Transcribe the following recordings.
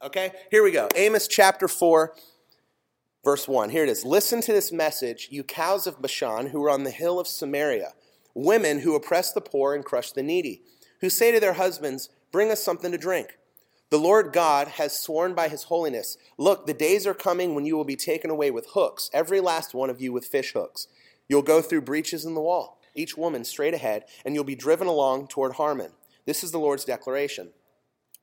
Okay, here we go. Amos chapter 4, verse 1. Here it is. Listen to this message, you cows of Bashan who are on the hill of Samaria, women who oppress the poor and crush the needy, who say to their husbands, Bring us something to drink. The Lord God has sworn by his holiness Look, the days are coming when you will be taken away with hooks, every last one of you with fish hooks. You'll go through breaches in the wall, each woman straight ahead, and you'll be driven along toward Harmon. This is the Lord's declaration.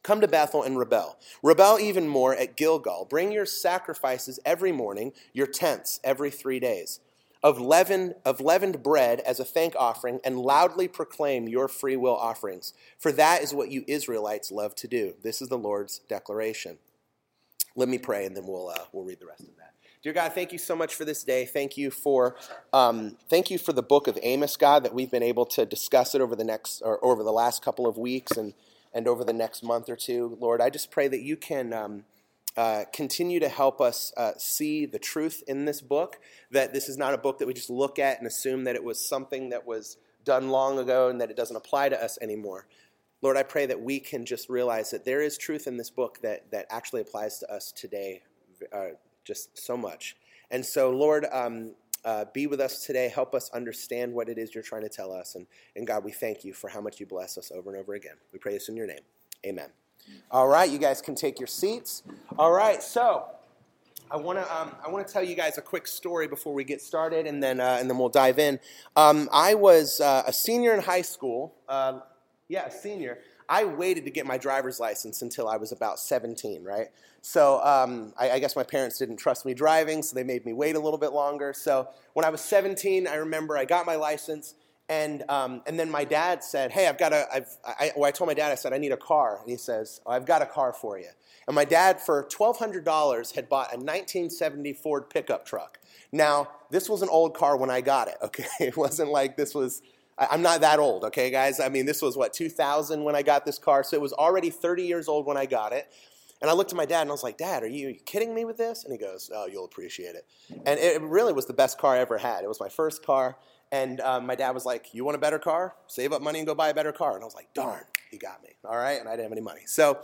Come to Bethel and rebel. Rebel even more at Gilgal. Bring your sacrifices every morning, your tenths every three days. Of leavened, of leavened bread as a thank offering, and loudly proclaim your free will offerings. For that is what you Israelites love to do. This is the Lord's declaration. Let me pray, and then we'll, uh, we'll read the rest of that. Dear God, thank you so much for this day. Thank you for um, thank you for the book of Amos, God, that we've been able to discuss it over the next or over the last couple of weeks and and over the next month or two. Lord, I just pray that you can um, uh, continue to help us uh, see the truth in this book, that this is not a book that we just look at and assume that it was something that was done long ago and that it doesn't apply to us anymore. Lord, I pray that we can just realize that there is truth in this book that, that actually applies to us today uh, just so much. And so, Lord, um, uh, be with us today. Help us understand what it is you're trying to tell us. And, and God, we thank you for how much you bless us over and over again. We pray this in your name. Amen. All right, you guys can take your seats. All right, so I want to um, I want to tell you guys a quick story before we get started, and then uh, and then we'll dive in. Um, I was uh, a senior in high school. Uh, yeah, a senior. I waited to get my driver's license until I was about 17, right? So um, I, I, guess my parents didn't trust me driving, so they made me wait a little bit longer. So when I was 17, I remember I got my license, and um, and then my dad said, "Hey, I've got a." I've, I, well, I told my dad, I said, "I need a car," and he says, oh, "I've got a car for you." And my dad, for $1,200, had bought a 1970 Ford pickup truck. Now, this was an old car when I got it. Okay, it wasn't like this was I'm not that old, okay, guys? I mean, this was what, 2000 when I got this car, so it was already 30 years old when I got it. And I looked at my dad and I was like, Dad, are you, are you kidding me with this? And he goes, Oh, you'll appreciate it. And it really was the best car I ever had. It was my first car. And um, my dad was like, You want a better car? Save up money and go buy a better car. And I was like, Darn, he got me. All right. And I didn't have any money. So,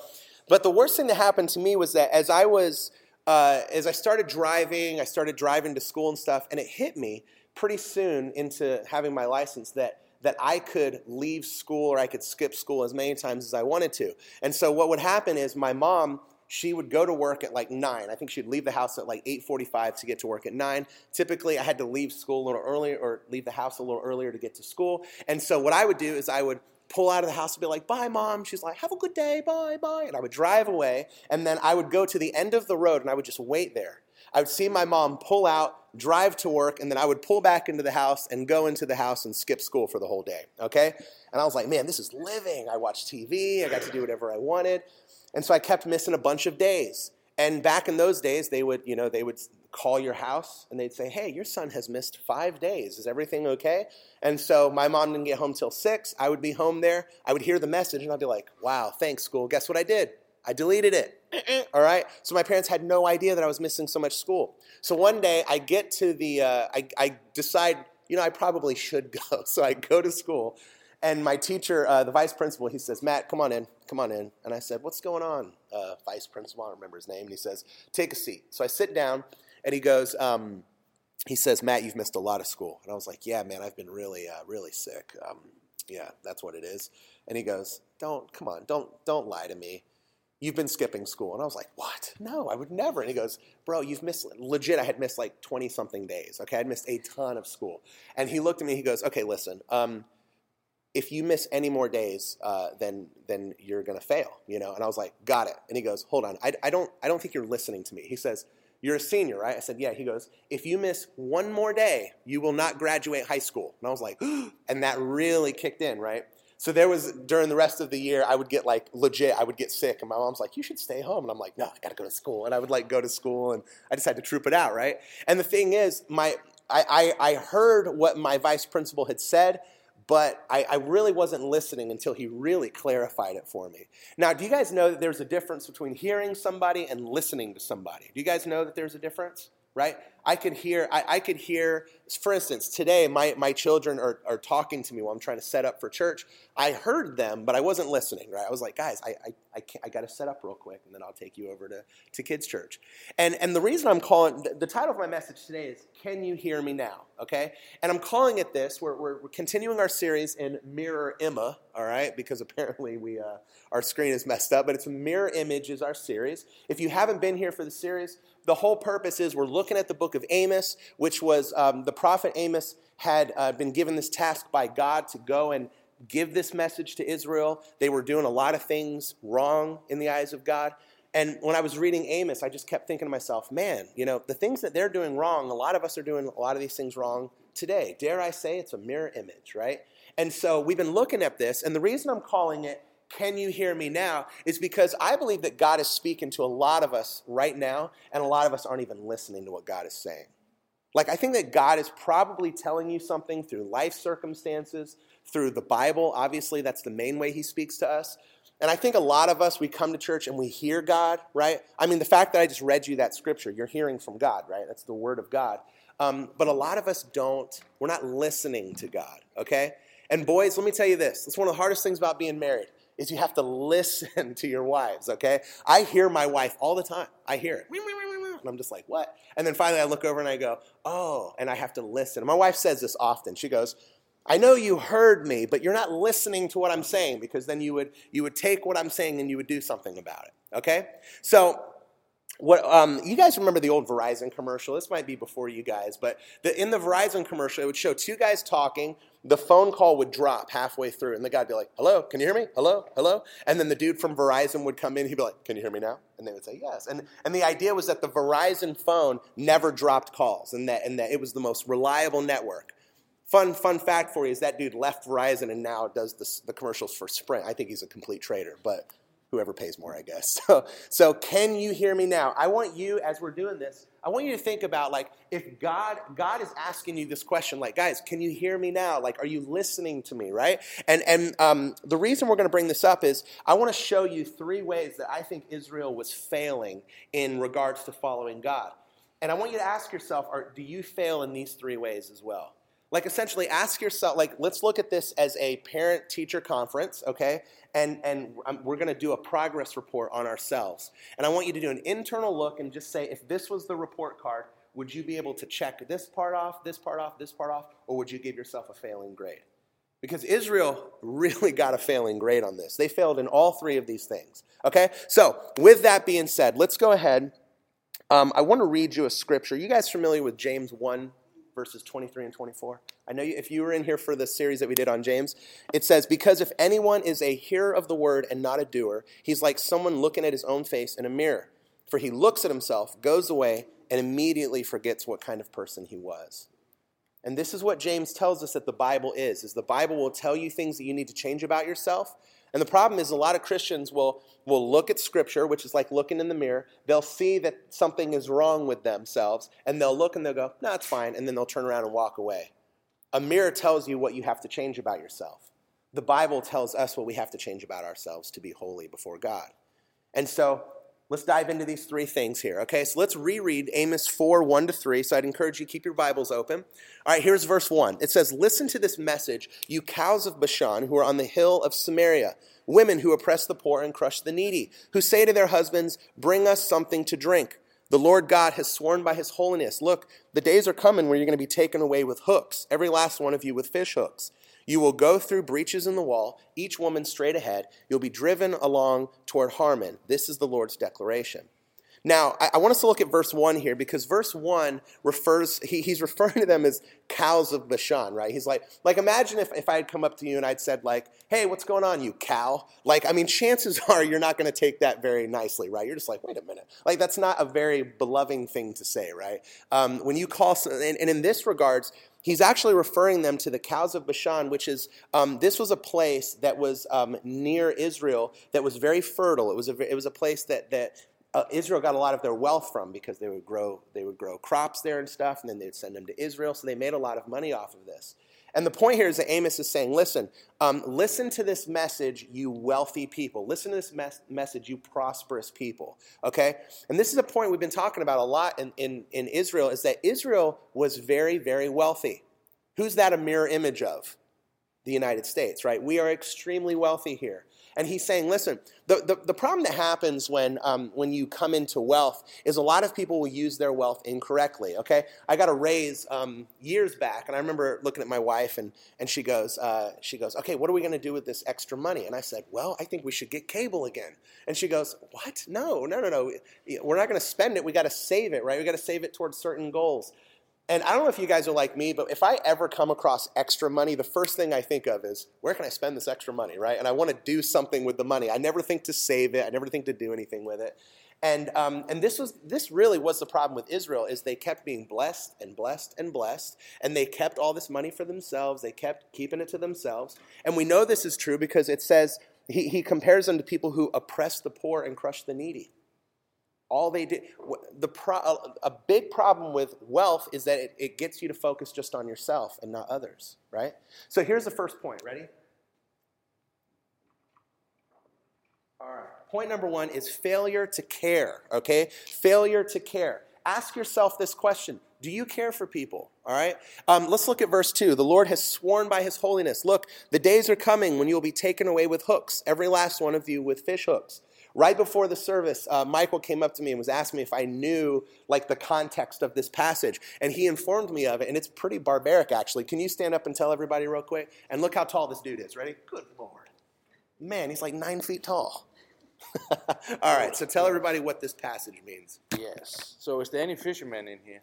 but the worst thing that happened to me was that as I was, uh, as I started driving, I started driving to school and stuff, and it hit me pretty soon into having my license that that I could leave school or I could skip school as many times as I wanted to. And so what would happen is my mom she would go to work at like 9 i think she'd leave the house at like 8.45 to get to work at 9 typically i had to leave school a little earlier or leave the house a little earlier to get to school. And so what i would do is i would pull out of the house and be like bye mom she's like have a good day bye bye and i would drive away and then i would go to the end of the road and i would just wait there I would see my mom pull out, drive to work, and then I would pull back into the house and go into the house and skip school for the whole day. Okay? And I was like, man, this is living. I watched TV, I got to do whatever I wanted. And so I kept missing a bunch of days. And back in those days, they would, you know, they would call your house and they'd say, Hey, your son has missed five days. Is everything okay? And so my mom didn't get home till six. I would be home there. I would hear the message and I'd be like, Wow, thanks, school. Guess what I did? I deleted it. All right. So my parents had no idea that I was missing so much school. So one day I get to the, uh, I, I decide, you know, I probably should go. So I go to school, and my teacher, uh, the vice principal, he says, Matt, come on in, come on in. And I said, What's going on, uh, vice principal? I don't remember his name. And he says, Take a seat. So I sit down, and he goes, um, he says, Matt, you've missed a lot of school. And I was like, Yeah, man, I've been really, uh, really sick. Um, yeah, that's what it is. And he goes, Don't, come on, don't, don't lie to me you've been skipping school. And I was like, what? No, I would never. And he goes, bro, you've missed, legit, I had missed like 20 something days. Okay, I'd missed a ton of school. And he looked at me, he goes, okay, listen, um, if you miss any more days, uh, then then you're gonna fail, you know. And I was like, got it. And he goes, hold on, I, I don't I don't think you're listening to me. He says, you're a senior, right? I said, yeah. He goes, if you miss one more day, you will not graduate high school. And I was like, and that really kicked in, right? So there was during the rest of the year, I would get like legit, I would get sick, and my mom's like, "You should stay home," and I'm like, "No, I gotta go to school," and I would like go to school, and I just had to troop it out, right? And the thing is, my I I, I heard what my vice principal had said, but I, I, really wasn't listening until he really clarified it for me. Now, do you guys know that there's a difference between hearing somebody and listening to somebody? Do you guys know that there's a difference? Right? I could hear, I, I, could hear, for instance, today my, my children are, are talking to me while I'm trying to set up for church. I heard them, but I wasn't listening, right? I was like, guys, I, I, I, I got to set up real quick, and then I'll take you over to, to kids' church. And, and the reason I'm calling, the, the title of my message today is, Can You Hear Me Now? Okay? And I'm calling it this. We're, we're, we're continuing our series in Mirror Emma, all right? Because apparently we, uh, our screen is messed up, but it's Mirror Image is our series. If you haven't been here for the series, the whole purpose is we're looking at the book of Amos, which was um, the prophet Amos had uh, been given this task by God to go and give this message to Israel. They were doing a lot of things wrong in the eyes of God. And when I was reading Amos, I just kept thinking to myself, man, you know, the things that they're doing wrong, a lot of us are doing a lot of these things wrong today. Dare I say it's a mirror image, right? And so we've been looking at this, and the reason I'm calling it can you hear me now? Is because I believe that God is speaking to a lot of us right now, and a lot of us aren't even listening to what God is saying. Like, I think that God is probably telling you something through life circumstances, through the Bible. Obviously, that's the main way He speaks to us. And I think a lot of us, we come to church and we hear God, right? I mean, the fact that I just read you that scripture, you're hearing from God, right? That's the Word of God. Um, but a lot of us don't, we're not listening to God, okay? And boys, let me tell you this. It's one of the hardest things about being married is you have to listen to your wives, okay? I hear my wife all the time. I hear it. And I'm just like, what? And then finally I look over and I go, oh, and I have to listen. My wife says this often. She goes, I know you heard me, but you're not listening to what I'm saying because then you would you would take what I'm saying and you would do something about it. Okay? So what um, you guys remember the old Verizon commercial? This might be before you guys, but the, in the Verizon commercial, it would show two guys talking. The phone call would drop halfway through, and the guy'd be like, "Hello, can you hear me? Hello, hello." And then the dude from Verizon would come in. He'd be like, "Can you hear me now?" And they would say, "Yes." And and the idea was that the Verizon phone never dropped calls, and that and that it was the most reliable network. Fun fun fact for you is that dude left Verizon and now does the, the commercials for Sprint. I think he's a complete traitor, but whoever pays more, I guess. So, so can you hear me now? I want you, as we're doing this, I want you to think about like if God God is asking you this question, like guys, can you hear me now? Like, are you listening to me, right? And and um, the reason we're going to bring this up is I want to show you three ways that I think Israel was failing in regards to following God. And I want you to ask yourself, are, do you fail in these three ways as well? Like essentially ask yourself, like let's look at this as a parent teacher conference, okay? And, and we're going to do a progress report on ourselves. And I want you to do an internal look and just say, if this was the report card, would you be able to check this part off, this part off, this part off, or would you give yourself a failing grade? Because Israel really got a failing grade on this. They failed in all three of these things. Okay? So, with that being said, let's go ahead. Um, I want to read you a scripture. You guys familiar with James 1 verses 23 and 24. I know you, if you were in here for the series that we did on James, it says, Because if anyone is a hearer of the word and not a doer, he's like someone looking at his own face in a mirror. For he looks at himself, goes away, and immediately forgets what kind of person he was. And this is what James tells us that the Bible is, is the Bible will tell you things that you need to change about yourself, and the problem is a lot of Christians will, will look at Scripture, which is like looking in the mirror. They'll see that something is wrong with themselves, and they'll look and they'll go, no, it's fine, and then they'll turn around and walk away. A mirror tells you what you have to change about yourself. The Bible tells us what we have to change about ourselves to be holy before God. And so let's dive into these three things here. Okay, so let's reread Amos 4 1 to 3. So I'd encourage you to keep your Bibles open. All right, here's verse 1. It says, Listen to this message, you cows of Bashan who are on the hill of Samaria, women who oppress the poor and crush the needy, who say to their husbands, Bring us something to drink. The Lord God has sworn by his holiness, Look, the days are coming where you're going to be taken away with hooks, every last one of you with fish hooks. You will go through breaches in the wall, each woman straight ahead. You'll be driven along toward Harmon. This is the Lord's declaration. Now, I, I, want us to look at verse 1 here because verse 1 refers, he, he's referring to them as cows of Bashan, right? He's like, like imagine if, if I had come up to you and I'd said, like, hey, what's going on, you cow? Like, I mean, chances are you're not going to take that very nicely, right? You're just like, wait a minute. Like, that's not a very beloving thing to say, right? Um, when you call, and, and in this regards, he's actually referring them to the cows of Bashan, which is um, this was a place that was um, near Israel that was very fertile. It was a, it was a place that that uh, Israel got a lot of their wealth from because they would grow they would grow crops there and stuff, and then they'd send them to Israel. So they made a lot of money off of this. And the point here is that Amos is saying, listen, um, listen to this message, you wealthy people. Listen to this mes- message, you prosperous people. Okay? And this is a point we've been talking about a lot in, in, in Israel, is that Israel was very, very wealthy. Who's that a mirror image of? The United States, right? We are extremely wealthy here. And he's saying, listen, the, the, the problem that happens when, um, when you come into wealth is a lot of people will use their wealth incorrectly, okay? I got a raise um, years back, and I remember looking at my wife, and, and she, goes, uh, she goes, okay, what are we going to do with this extra money? And I said, well, I think we should get cable again. And she goes, what? No, no, no, no. We're not going to spend it. We got to save it, right? We got to save it towards certain goals. And I don't know if you guys are like me, but if I ever come across extra money, the first thing I think of is where can I spend this extra money, right? And I want to do something with the money. I never think to save it. I never think to do anything with it. And um, and this was this really was the problem with Israel is they kept being blessed and blessed and blessed, and they kept all this money for themselves. They kept keeping it to themselves. And we know this is true because it says he, he compares them to people who oppress the poor and crush the needy. All they did, the pro, a big problem with wealth is that it, it gets you to focus just on yourself and not others, right? So here's the first point. Ready? All right. Point number one is failure to care, okay? Failure to care. Ask yourself this question Do you care for people? All right? Um, let's look at verse 2. The Lord has sworn by his holiness. Look, the days are coming when you will be taken away with hooks, every last one of you with fish hooks. Right before the service, uh, Michael came up to me and was asking me if I knew like the context of this passage, and he informed me of it, and it's pretty barbaric actually. Can you stand up and tell everybody real quick? And look how tall this dude is. Ready? Good lord, man, he's like nine feet tall. All right, so tell everybody what this passage means. Yes. So is there any fishermen in here?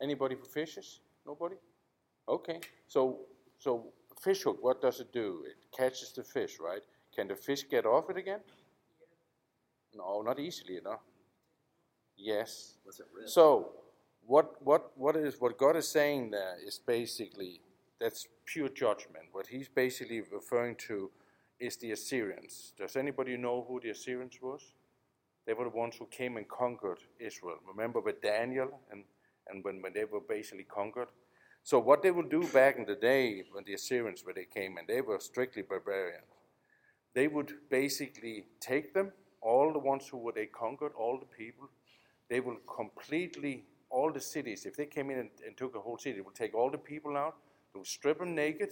Anybody who fishes? Nobody? Okay. So so fish hook, what does it do? It catches the fish, right? Can the fish get off it again? No, not easily, no. Yes. So, what what what is what God is saying there is basically that's pure judgment. What He's basically referring to is the Assyrians. Does anybody know who the Assyrians was? They were the ones who came and conquered Israel. Remember with Daniel and and when, when they were basically conquered. So what they would do back in the day when the Assyrians when they came and they were strictly barbarians, they would basically take them all the ones who were they conquered, all the people, they will completely, all the cities, if they came in and, and took a whole city, they will take all the people out, they will strip them naked,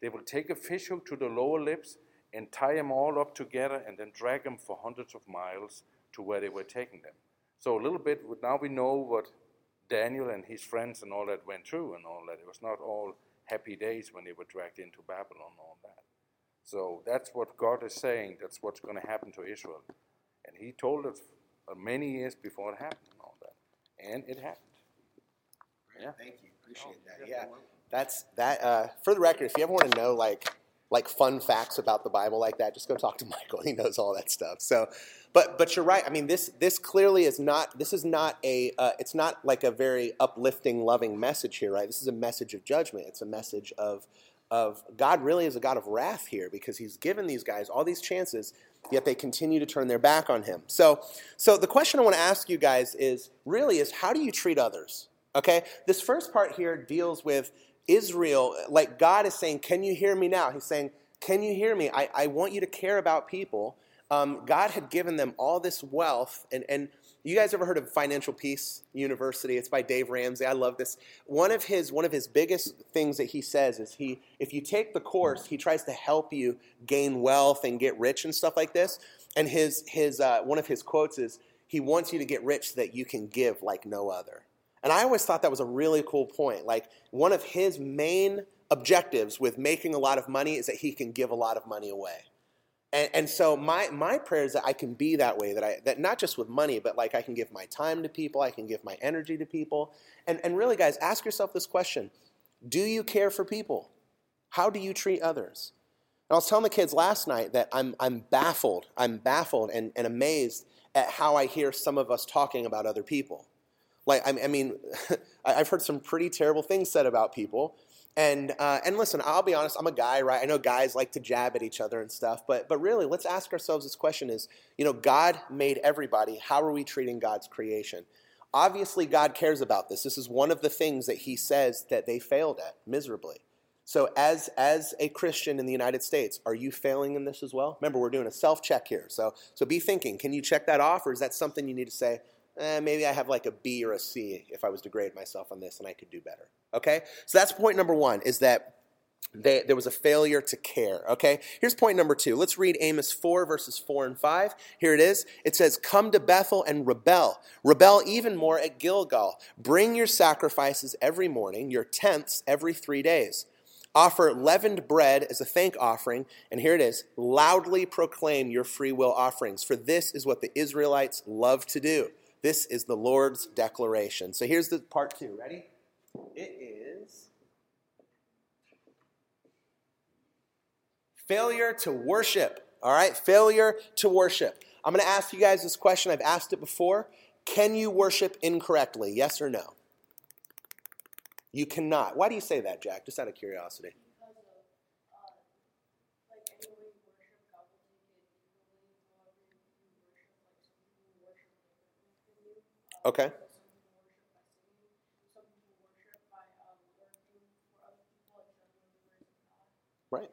they will take a fish hook to the lower lips and tie them all up together and then drag them for hundreds of miles to where they were taking them. So a little bit, now we know what Daniel and his friends and all that went through and all that. It was not all happy days when they were dragged into Babylon and all that. So that's what God is saying. That's what's going to happen to Israel. And He told us many years before it happened and all that. And it happened. Yeah. Thank you. Appreciate oh, that. Yeah. That's that. Uh, for the record, if you ever want to know like like fun facts about the Bible like that, just go talk to Michael. He knows all that stuff. So, but but you're right. I mean, this this clearly is not. This is not a. Uh, it's not like a very uplifting, loving message here, right? This is a message of judgment. It's a message of of God really is a God of wrath here because he's given these guys all these chances, yet they continue to turn their back on him. So, so the question I want to ask you guys is really is how do you treat others? Okay? This first part here deals with Israel, like God is saying, Can you hear me now? He's saying, Can you hear me? I, I want you to care about people. Um, God had given them all this wealth, and, and you guys ever heard of Financial Peace University? It's by Dave Ramsey. I love this. One of his one of his biggest things that he says is he if you take the course, he tries to help you gain wealth and get rich and stuff like this. And his his uh, one of his quotes is he wants you to get rich so that you can give like no other. And I always thought that was a really cool point. Like one of his main objectives with making a lot of money is that he can give a lot of money away. And, and, so my, my prayer is that I can be that way, that I that not just with money, but like I can give my time to people, I can give my energy to people. And, and really, guys, ask yourself this question Do you care for people? How do you treat others? And I was telling the kids last night that I'm, I'm baffled, I'm baffled and, and amazed at how I hear some of us talking about other people. Like, I mean, I've heard some pretty terrible things said about people. And uh, and listen, I'll be honest. I'm a guy, right? I know guys like to jab at each other and stuff, but but really, let's ask ourselves this question: Is you know, God made everybody. How are we treating God's creation? Obviously, God cares about this. This is one of the things that He says that they failed at miserably. So, as, as a Christian in the United States, are you failing in this as well? Remember, we're doing a self check here. So, so be thinking can you check that off, or is that something you need to say, eh, maybe I have like a B or a C if I was to grade myself on this and I could do better? Okay? So, that's point number one is that they, there was a failure to care. Okay? Here's point number two. Let's read Amos 4, verses 4 and 5. Here it is. It says, Come to Bethel and rebel. Rebel even more at Gilgal. Bring your sacrifices every morning, your tenths every three days. Offer leavened bread as a thank offering, and here it is loudly proclaim your free will offerings, for this is what the Israelites love to do. This is the Lord's declaration. So here's the part two. Ready? It is failure to worship. All right? Failure to worship. I'm going to ask you guys this question. I've asked it before. Can you worship incorrectly? Yes or no? You cannot. Why do you say that, Jack? Just out of curiosity. Okay. Right.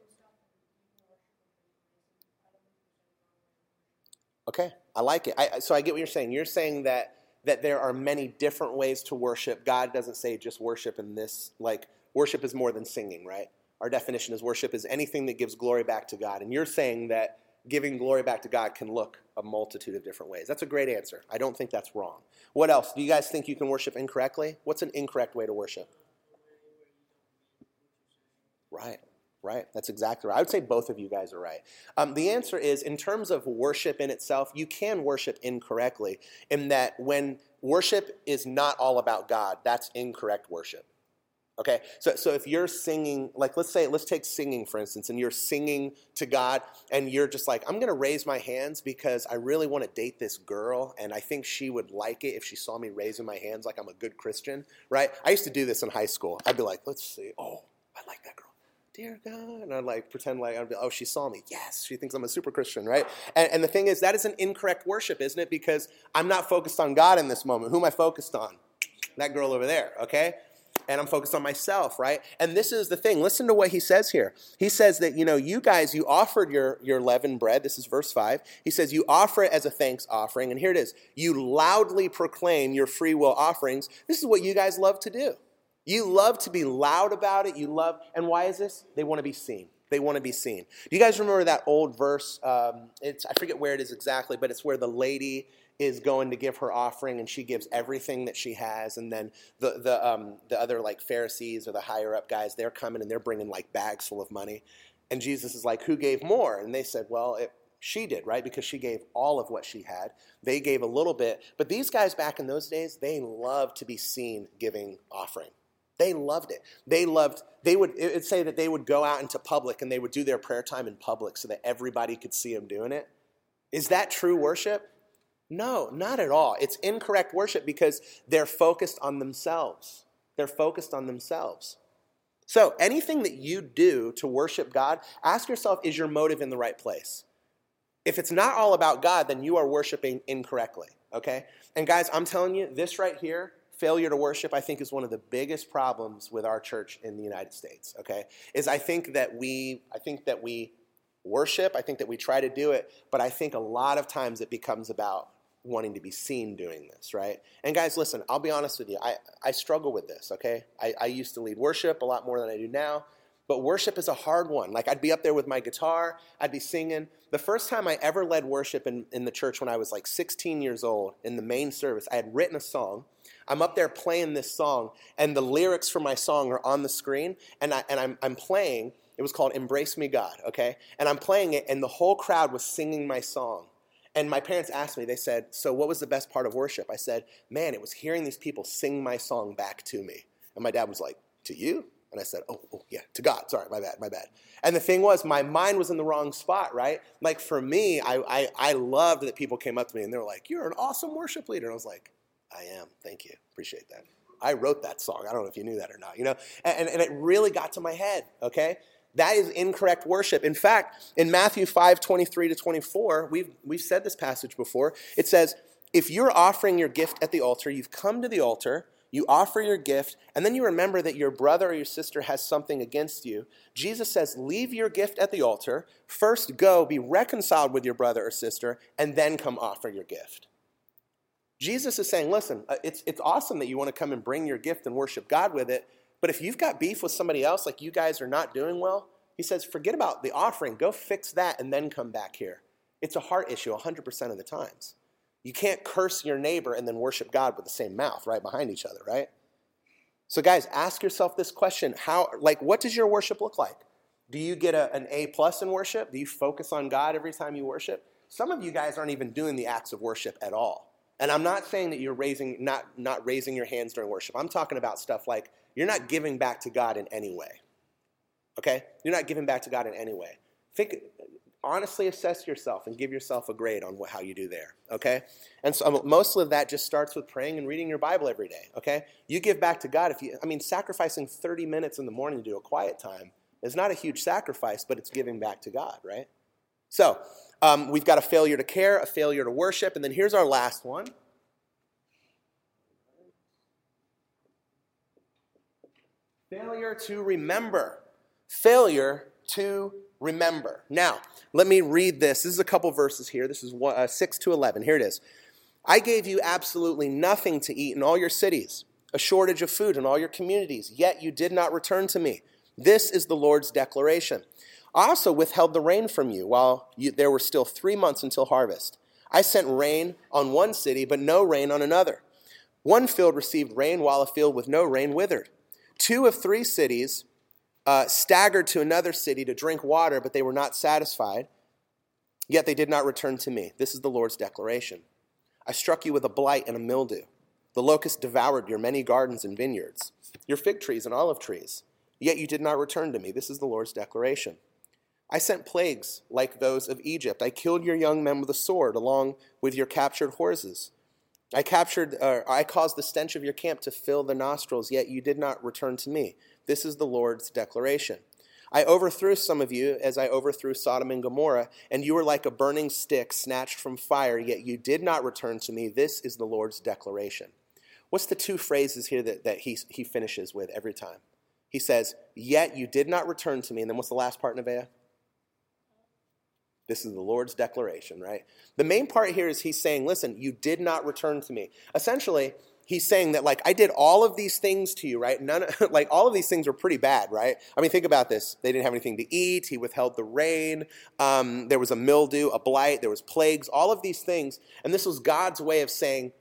Okay, I like it. I, so I get what you're saying. You're saying that that there are many different ways to worship. God doesn't say just worship in this, like, worship is more than singing, right? Our definition is worship is anything that gives glory back to God. And you're saying that giving glory back to God can look a multitude of different ways. That's a great answer. I don't think that's wrong. What else? Do you guys think you can worship incorrectly? What's an incorrect way to worship? Right. Right. That's exactly right. I would say both of you guys are right. Um, the answer is in terms of worship in itself, you can worship incorrectly, in that when worship is not all about God, that's incorrect worship. Okay, so, so if you're singing, like let's say, let's take singing for instance, and you're singing to God, and you're just like, I'm gonna raise my hands because I really wanna date this girl, and I think she would like it if she saw me raising my hands like I'm a good Christian, right? I used to do this in high school. I'd be like, let's see, oh, I like that girl dear God. And I'd like pretend like, I'd be, oh, she saw me. Yes, she thinks I'm a super Christian, right? And, and the thing is, that is an incorrect worship, isn't it? Because I'm not focused on God in this moment. Who am I focused on? That girl over there, okay? And I'm focused on myself, right? And this is the thing. Listen to what he says here. He says that, you know, you guys, you offered your, your leavened bread. This is verse 5. He says, you offer it as a thanks offering. And here it is. You loudly proclaim your free will offerings. This is what you guys love to do. You love to be loud about it. You love, and why is this? They want to be seen. They want to be seen. Do you guys remember that old verse? Um, it's I forget where it is exactly, but it's where the lady is going to give her offering, and she gives everything that she has, and then the the um, the other like Pharisees or the higher up guys, they're coming and they're bringing like bags full of money, and Jesus is like, "Who gave more?" And they said, "Well, it, she did, right? Because she gave all of what she had. They gave a little bit. But these guys back in those days, they loved to be seen giving offering. They loved it. They loved, they would, it would say that they would go out into public and they would do their prayer time in public so that everybody could see them doing it. Is that true worship? No, not at all. It's incorrect worship because they're focused on themselves. They're focused on themselves. So, anything that you do to worship God, ask yourself is your motive in the right place? If it's not all about God, then you are worshiping incorrectly, okay? And guys, I'm telling you, this right here failure to worship, I think, is one of the biggest problems with our church in the United States. Okay, is I think that we, I think that we worship. I think that we try to do it, but I think a lot of times it becomes about wanting to be seen doing this, right? And guys, listen, I'll be honest with you. I, I struggle with this, okay? I, I used to lead worship a lot more than I do now. But worship is a hard one. Like I'd be up there with my guitar, I'd be singing. The first time I ever led worship in, in the church when I was like 16 years old in the main service, I had written a song. I'm up there playing this song, and the lyrics for my song are on the screen, and, I, and I'm, I'm playing. It was called Embrace Me God, okay? And I'm playing it, and the whole crowd was singing my song. And my parents asked me, they said, So what was the best part of worship? I said, Man, it was hearing these people sing my song back to me. And my dad was like, To you? And I said, oh, oh, yeah, to God. Sorry, my bad, my bad. And the thing was, my mind was in the wrong spot, right? Like for me, I, I, I loved that people came up to me and they were like, you're an awesome worship leader. And I was like, I am. Thank you. Appreciate that. I wrote that song. I don't know if you knew that or not, you know? And, and it really got to my head, okay? That is incorrect worship. In fact, in Matthew 5 23 to 24, we've, we've said this passage before. It says, If you're offering your gift at the altar, you've come to the altar you offer your gift, and then you remember that your brother or your sister has something against you, Jesus says, Leave your gift at the altar. First go, be reconciled with your brother or sister, and then come offer your gift. Jesus is saying, Listen, uh, it's, it's awesome that you want to come and bring your gift and worship God with it, but if you've got beef with somebody else, like you guys are not doing well, he says, Forget about the offering. Go fix that and then come back here. It's a heart issue 100% of the times. You can't curse your neighbor and then worship God with the same mouth right behind each other, right? So, guys, ask yourself this question: How, like, what does your worship look like? Do you get a, an A plus in worship? Do you focus on God every time you worship? Some of you guys aren't even doing the acts of worship at all. And I'm not saying that you're raising not not raising your hands during worship. I'm talking about stuff like you're not giving back to God in any way. Okay? You're not giving back to God in any way. Think honestly assess yourself and give yourself a grade on what, how you do there, okay? And so um, most of that just starts with praying and reading your Bible every day, okay? You give back to God if you, I mean, sacrificing 30 minutes in the morning to do a quiet time is not a huge sacrifice, but it's giving back to God, right? So um, we've got a failure to care, a failure to worship, and then here's our last one. Failure to remember. Failure to remember. Now, let me read this. This is a couple verses here. This is uh, 6 to 11. Here it is. I gave you absolutely nothing to eat in all your cities, a shortage of food in all your communities, yet you did not return to me. This is the Lord's declaration. I also withheld the rain from you while you, there were still three months until harvest. I sent rain on one city, but no rain on another. One field received rain, while a field with no rain withered. Two of three cities uh, staggered to another city to drink water, but they were not satisfied. Yet they did not return to me. This is the Lord's declaration. I struck you with a blight and a mildew. The locust devoured your many gardens and vineyards, your fig trees and olive trees. Yet you did not return to me. This is the Lord's declaration. I sent plagues like those of Egypt. I killed your young men with a sword, along with your captured horses. I captured, uh, I caused the stench of your camp to fill the nostrils, yet you did not return to me. This is the Lord's declaration. I overthrew some of you as I overthrew Sodom and Gomorrah, and you were like a burning stick snatched from fire, yet you did not return to me. This is the Lord's declaration. What's the two phrases here that, that he, he finishes with every time? He says, Yet you did not return to me. And then what's the last part, Nevaeh? This is the Lord's declaration, right? The main part here is he's saying, Listen, you did not return to me. Essentially, he's saying that like I did all of these things to you, right? None like all of these things were pretty bad, right? I mean, think about this. They didn't have anything to eat. He withheld the rain. Um, there was a mildew, a blight. There was plagues. All of these things, and this was God's way of saying,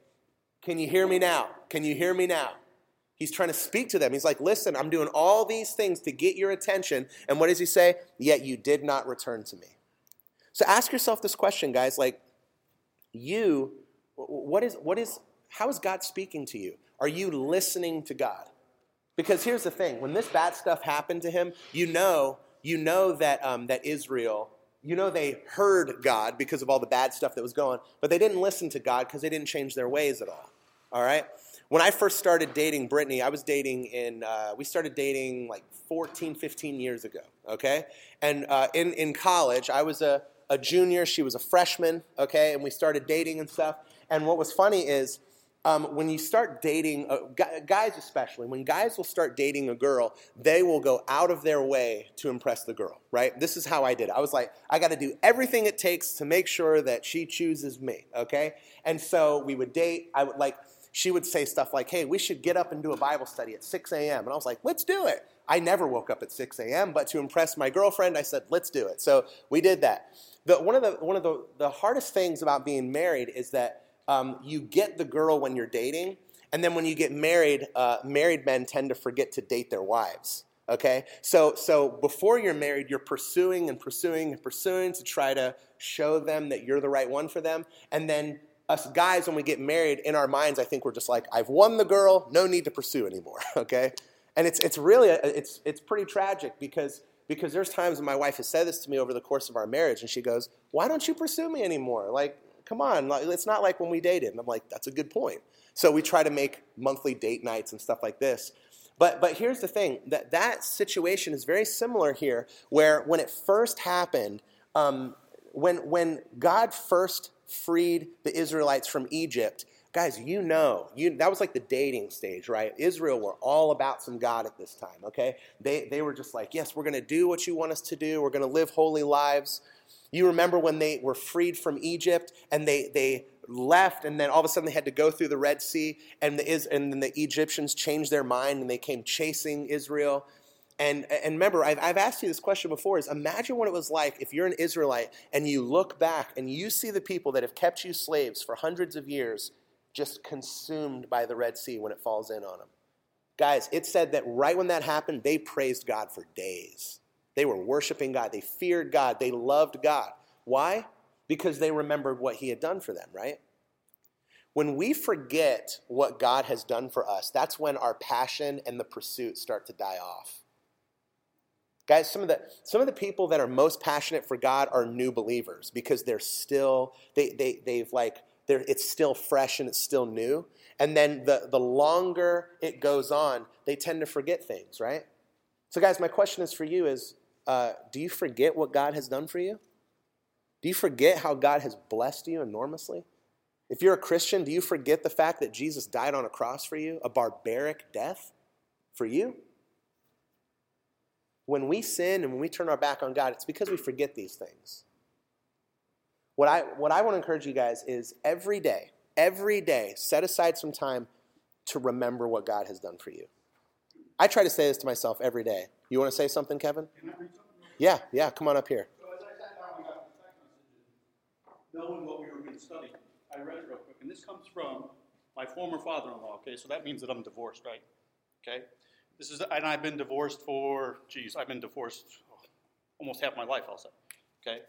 "Can you hear me now? Can you hear me now?" He's trying to speak to them. He's like, "Listen, I'm doing all these things to get your attention." And what does he say? Yet you did not return to me. So ask yourself this question, guys. Like, you, what is what is how is God speaking to you? Are you listening to God? Because here's the thing: when this bad stuff happened to him, you know, you know that um, that Israel, you know, they heard God because of all the bad stuff that was going, but they didn't listen to God because they didn't change their ways at all. All right. When I first started dating Brittany, I was dating in, uh, we started dating like 14, 15 years ago, okay? And uh, in, in college, I was a, a junior, she was a freshman, okay? And we started dating and stuff. And what was funny is um, when you start dating, uh, guys especially, when guys will start dating a girl, they will go out of their way to impress the girl, right? This is how I did it. I was like, I got to do everything it takes to make sure that she chooses me, okay? And so we would date. I would like, she would say stuff like, hey, we should get up and do a Bible study at 6 a.m. And I was like, let's do it. I never woke up at 6 a.m., but to impress my girlfriend, I said, let's do it. So we did that. The, one of, the, one of the, the hardest things about being married is that um, you get the girl when you're dating, and then when you get married, uh, married men tend to forget to date their wives. Okay, so so before you're married, you're pursuing and pursuing and pursuing to try to show them that you're the right one for them, and then us guys, when we get married, in our minds, I think we're just like, I've won the girl, no need to pursue anymore. Okay, and it's it's really a, it's it's pretty tragic because because there's times my wife has said this to me over the course of our marriage, and she goes, "Why don't you pursue me anymore? Like come on, it's not like when we dated. And I'm like, that's a good point. So we try to make monthly date nights and stuff like this. But, but here's the thing that, that situation is very similar here, where when it first happened, um, when, when God first freed the Israelites from Egypt, Guys, you know, you, that was like the dating stage, right? Israel were all about some God at this time, okay? They, they were just like, yes, we're going to do what you want us to do. We're going to live holy lives. You remember when they were freed from Egypt and they, they left, and then all of a sudden they had to go through the Red Sea, and, the, and then the Egyptians changed their mind and they came chasing Israel. And, and remember, I've, I've asked you this question before is imagine what it was like if you're an Israelite and you look back and you see the people that have kept you slaves for hundreds of years just consumed by the Red Sea when it falls in on them. Guys, it said that right when that happened, they praised God for days. They were worshiping God. They feared God. They loved God. Why? Because they remembered what He had done for them, right? When we forget what God has done for us, that's when our passion and the pursuit start to die off. Guys, some of the some of the people that are most passionate for God are new believers because they're still they they they've like it's still fresh and it's still new. And then the, the longer it goes on, they tend to forget things, right? So, guys, my question is for you is uh, do you forget what God has done for you? Do you forget how God has blessed you enormously? If you're a Christian, do you forget the fact that Jesus died on a cross for you, a barbaric death for you? When we sin and when we turn our back on God, it's because we forget these things. What I, what I want to encourage you guys is every day, every day, set aside some time to remember what God has done for you. I try to say this to myself every day. You want to say something, Kevin? Something yeah, yeah, come on up here. So as I sat down and got the messages, knowing what we were going to study, I read it real quick, and this comes from my former father-in-law. Okay, so that means that I'm divorced, right? Okay, this is, and I've been divorced for, geez, I've been divorced oh, almost half my life, I'll say. Okay,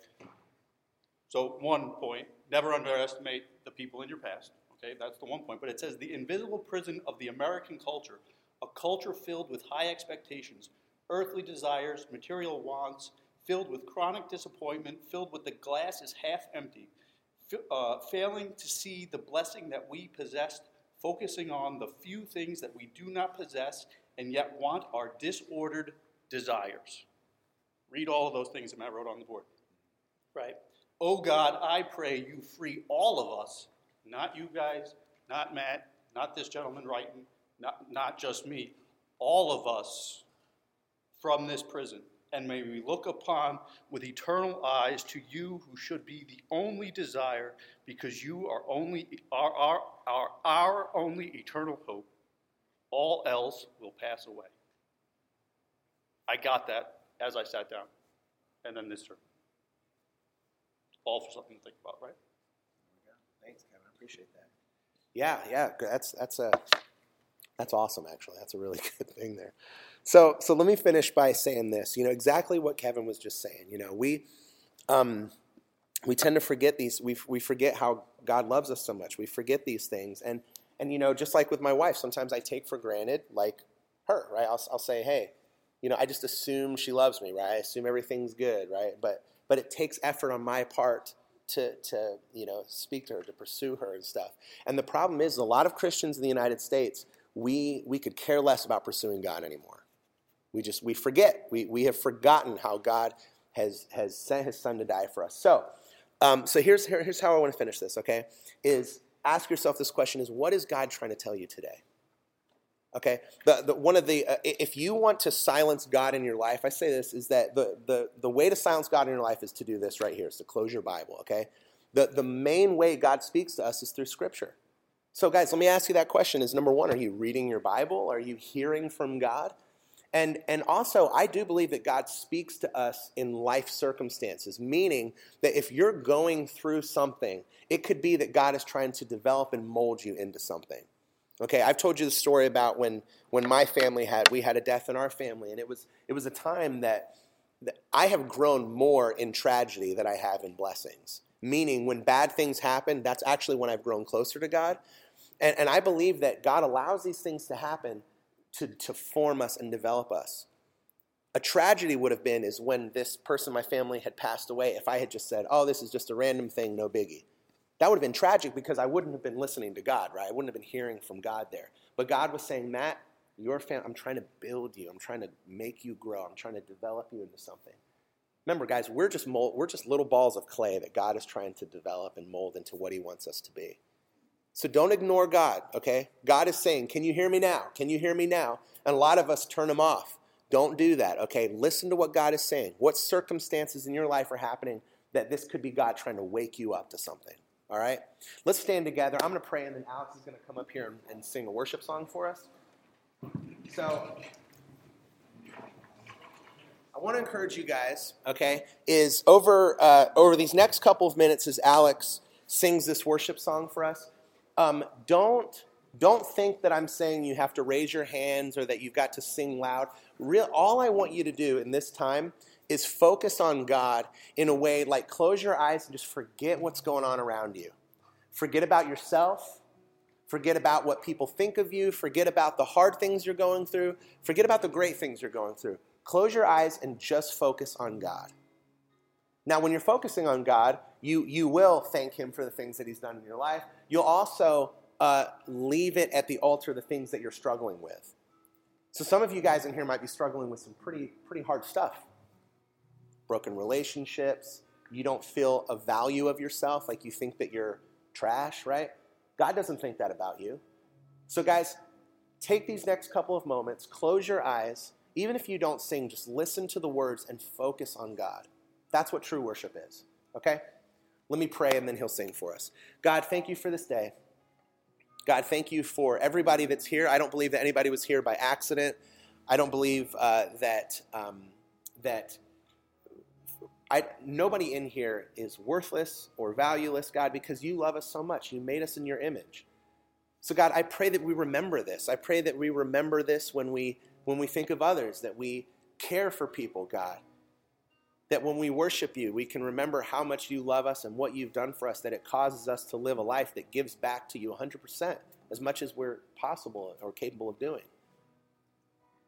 so, one point, never underestimate the people in your past. Okay, that's the one point. But it says the invisible prison of the American culture, a culture filled with high expectations, earthly desires, material wants, filled with chronic disappointment, filled with the glass is half empty, uh, failing to see the blessing that we possessed, focusing on the few things that we do not possess and yet want our disordered desires. Read all of those things that Matt wrote on the board. Right? Oh God, I pray you free all of us, not you guys, not Matt, not this gentleman writing, not, not just me, all of us from this prison. And may we look upon with eternal eyes to you who should be the only desire, because you are only are our, our, our only eternal hope. All else will pass away. I got that as I sat down. And then this sermon all for something to think about, right? Thanks, Kevin. I appreciate that. Yeah, yeah, that's that's a that's awesome. Actually, that's a really good thing there. So, so let me finish by saying this. You know exactly what Kevin was just saying. You know, we um, we tend to forget these. We we forget how God loves us so much. We forget these things, and and you know, just like with my wife, sometimes I take for granted, like her, right? I'll I'll say, hey, you know, I just assume she loves me, right? I assume everything's good, right? But but it takes effort on my part to, to you know speak to her to pursue her and stuff. And the problem is a lot of christians in the united states we we could care less about pursuing god anymore. We just we forget. We, we have forgotten how god has has sent his son to die for us. So um, so here's here, here's how i want to finish this okay is ask yourself this question is what is god trying to tell you today Okay, the, the, one of the uh, if you want to silence God in your life, I say this is that the, the the way to silence God in your life is to do this right here. Is to close your Bible. Okay, the the main way God speaks to us is through Scripture. So, guys, let me ask you that question: Is number one, are you reading your Bible? Are you hearing from God? And and also, I do believe that God speaks to us in life circumstances, meaning that if you're going through something, it could be that God is trying to develop and mold you into something. Okay, I've told you the story about when when my family had we had a death in our family, and it was it was a time that, that I have grown more in tragedy than I have in blessings. Meaning, when bad things happen, that's actually when I've grown closer to God. And, and I believe that God allows these things to happen to, to form us and develop us. A tragedy would have been is when this person my family had passed away. If I had just said, "Oh, this is just a random thing, no biggie," That would have been tragic because I wouldn't have been listening to God, right? I wouldn't have been hearing from God there. But God was saying, Matt, your family, I'm trying to build you. I'm trying to make you grow. I'm trying to develop you into something. Remember, guys, we're just mold, we're just little balls of clay that God is trying to develop and mold into what He wants us to be. So don't ignore God, okay? God is saying, Can you hear me now? Can you hear me now? And a lot of us turn him off. Don't do that, okay? Listen to what God is saying. What circumstances in your life are happening that this could be God trying to wake you up to something, all right? Let's stand together. I'm going to pray, and then Alex is going to come up here and, and sing a worship song for us. So, I want to encourage you guys, okay, is over, uh, over these next couple of minutes as Alex sings this worship song for us, um, don't, don't think that I'm saying you have to raise your hands or that you've got to sing loud. Real, all I want you to do in this time is focus on God in a way like close your eyes and just forget what's going on around you. Forget about yourself. Forget about what people think of you. Forget about the hard things you're going through. Forget about the great things you're going through. Close your eyes and just focus on God. Now, when you're focusing on God, you, you will thank Him for the things that He's done in your life. You'll also uh, leave it at the altar the things that you're struggling with. So, some of you guys in here might be struggling with some pretty, pretty hard stuff broken relationships. You don't feel a value of yourself, like you think that you're trash, right? God doesn't think that about you. So, guys, take these next couple of moments, close your eyes, even if you don't sing, just listen to the words and focus on God. That's what true worship is. Okay? Let me pray and then he'll sing for us. God, thank you for this day. God, thank you for everybody that's here. I don't believe that anybody was here by accident. I don't believe uh, that um, that I, nobody in here is worthless or valueless, God, because you love us so much. You made us in your image. So, God, I pray that we remember this. I pray that we remember this when we when we think of others, that we care for people, God. That when we worship you, we can remember how much you love us and what you've done for us, that it causes us to live a life that gives back to you 100%, as much as we're possible or capable of doing.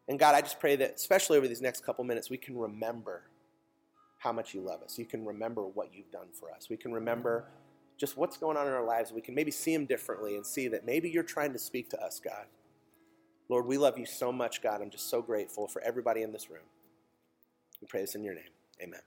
And God, I just pray that, especially over these next couple minutes, we can remember how much you love us. You can remember what you've done for us. We can remember just what's going on in our lives. We can maybe see them differently and see that maybe you're trying to speak to us, God. Lord, we love you so much, God. I'm just so grateful for everybody in this room. We pray this in your name. Amen.